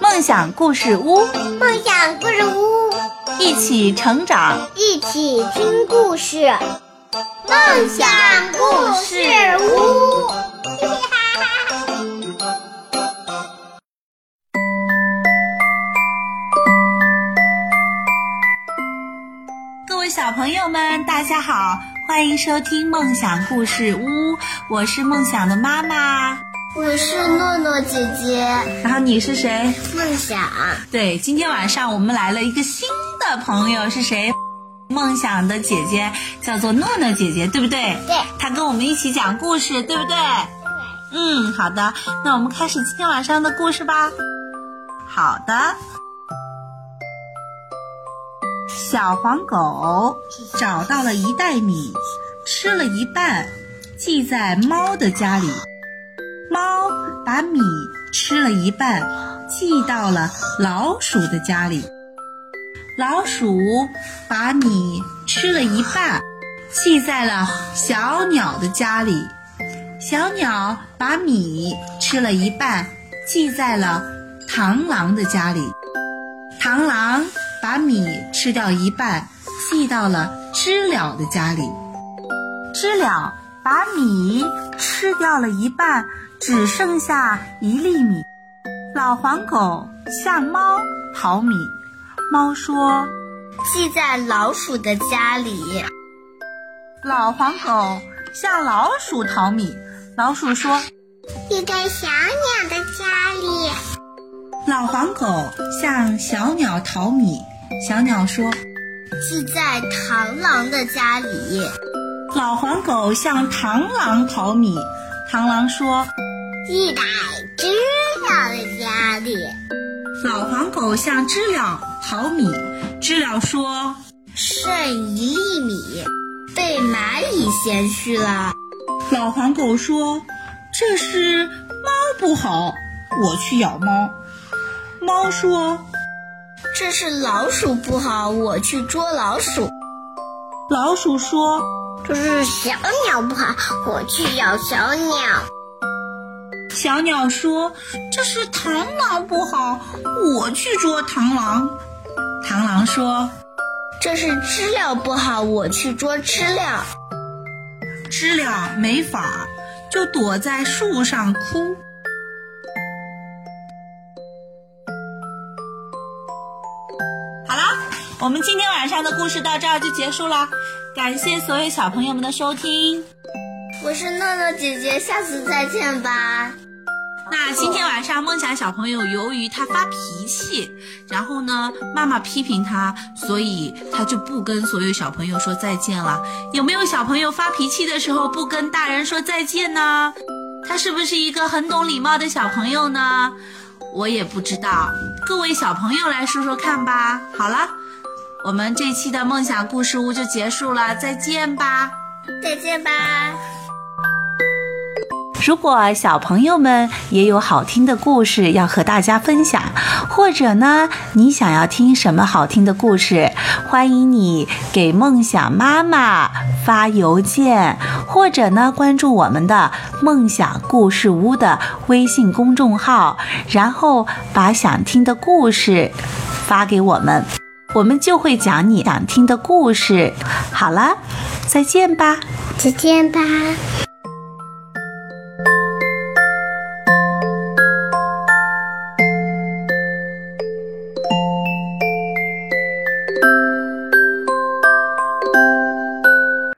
梦想故事屋，梦想故事屋，一起成长，一起听故事。梦想故事屋，各位小朋友们，大家好，欢迎收听梦想故事屋，我是梦想的妈妈。我是诺诺姐姐，然后你是谁？梦想。对，今天晚上我们来了一个新的朋友，是谁？梦想的姐姐叫做诺诺姐姐，对不对？对。她跟我们一起讲故事，对不对？嗯，好的。那我们开始今天晚上的故事吧。好的。小黄狗找到了一袋米，吃了一半，寄在猫的家里。猫把米吃了一半，寄到了老鼠的家里。老鼠把米吃了一半，寄在了小鸟的家里。小鸟把米吃了一半，寄在了螳螂的家里。螳螂把米吃掉一半，寄到了知了的家里。知了把米吃掉了一半。只剩下一粒米，老黄狗向猫讨米，猫说：“寄在老鼠的家里。”老黄狗向老鼠讨米，老鼠说：“寄在小鸟的家里。”老黄狗向小鸟讨米，小鸟说：“寄在螳螂的家里。”老黄狗向螳螂讨米，螳螂说。寄在知了的家里。老黄狗向知了讨米，知了说：“剩一粒米，被蚂蚁衔去了。”老黄狗说：“这是猫不好，我去咬猫。”猫说：“这是老鼠不好，我去捉老鼠。”老鼠说：“这是小鸟不好，我去咬小鸟。”小鸟说：“这是螳螂不好，我去捉螳螂。”螳螂说：“这是知了不好，我去捉知了。”知了没法，就躲在树上哭。好了，我们今天晚上的故事到这儿就结束了，感谢所有小朋友们的收听。我是诺诺姐姐，下次再见吧。那今天晚上，梦想小朋友由于他发脾气，然后呢，妈妈批评他，所以他就不跟所有小朋友说再见了。有没有小朋友发脾气的时候不跟大人说再见呢？他是不是一个很懂礼貌的小朋友呢？我也不知道，各位小朋友来说说看吧。好了，我们这期的梦想故事屋就结束了，再见吧，再见吧。如果小朋友们也有好听的故事要和大家分享，或者呢，你想要听什么好听的故事，欢迎你给梦想妈妈发邮件，或者呢，关注我们的梦想故事屋的微信公众号，然后把想听的故事发给我们，我们就会讲你想听的故事。好了，再见吧，再见吧。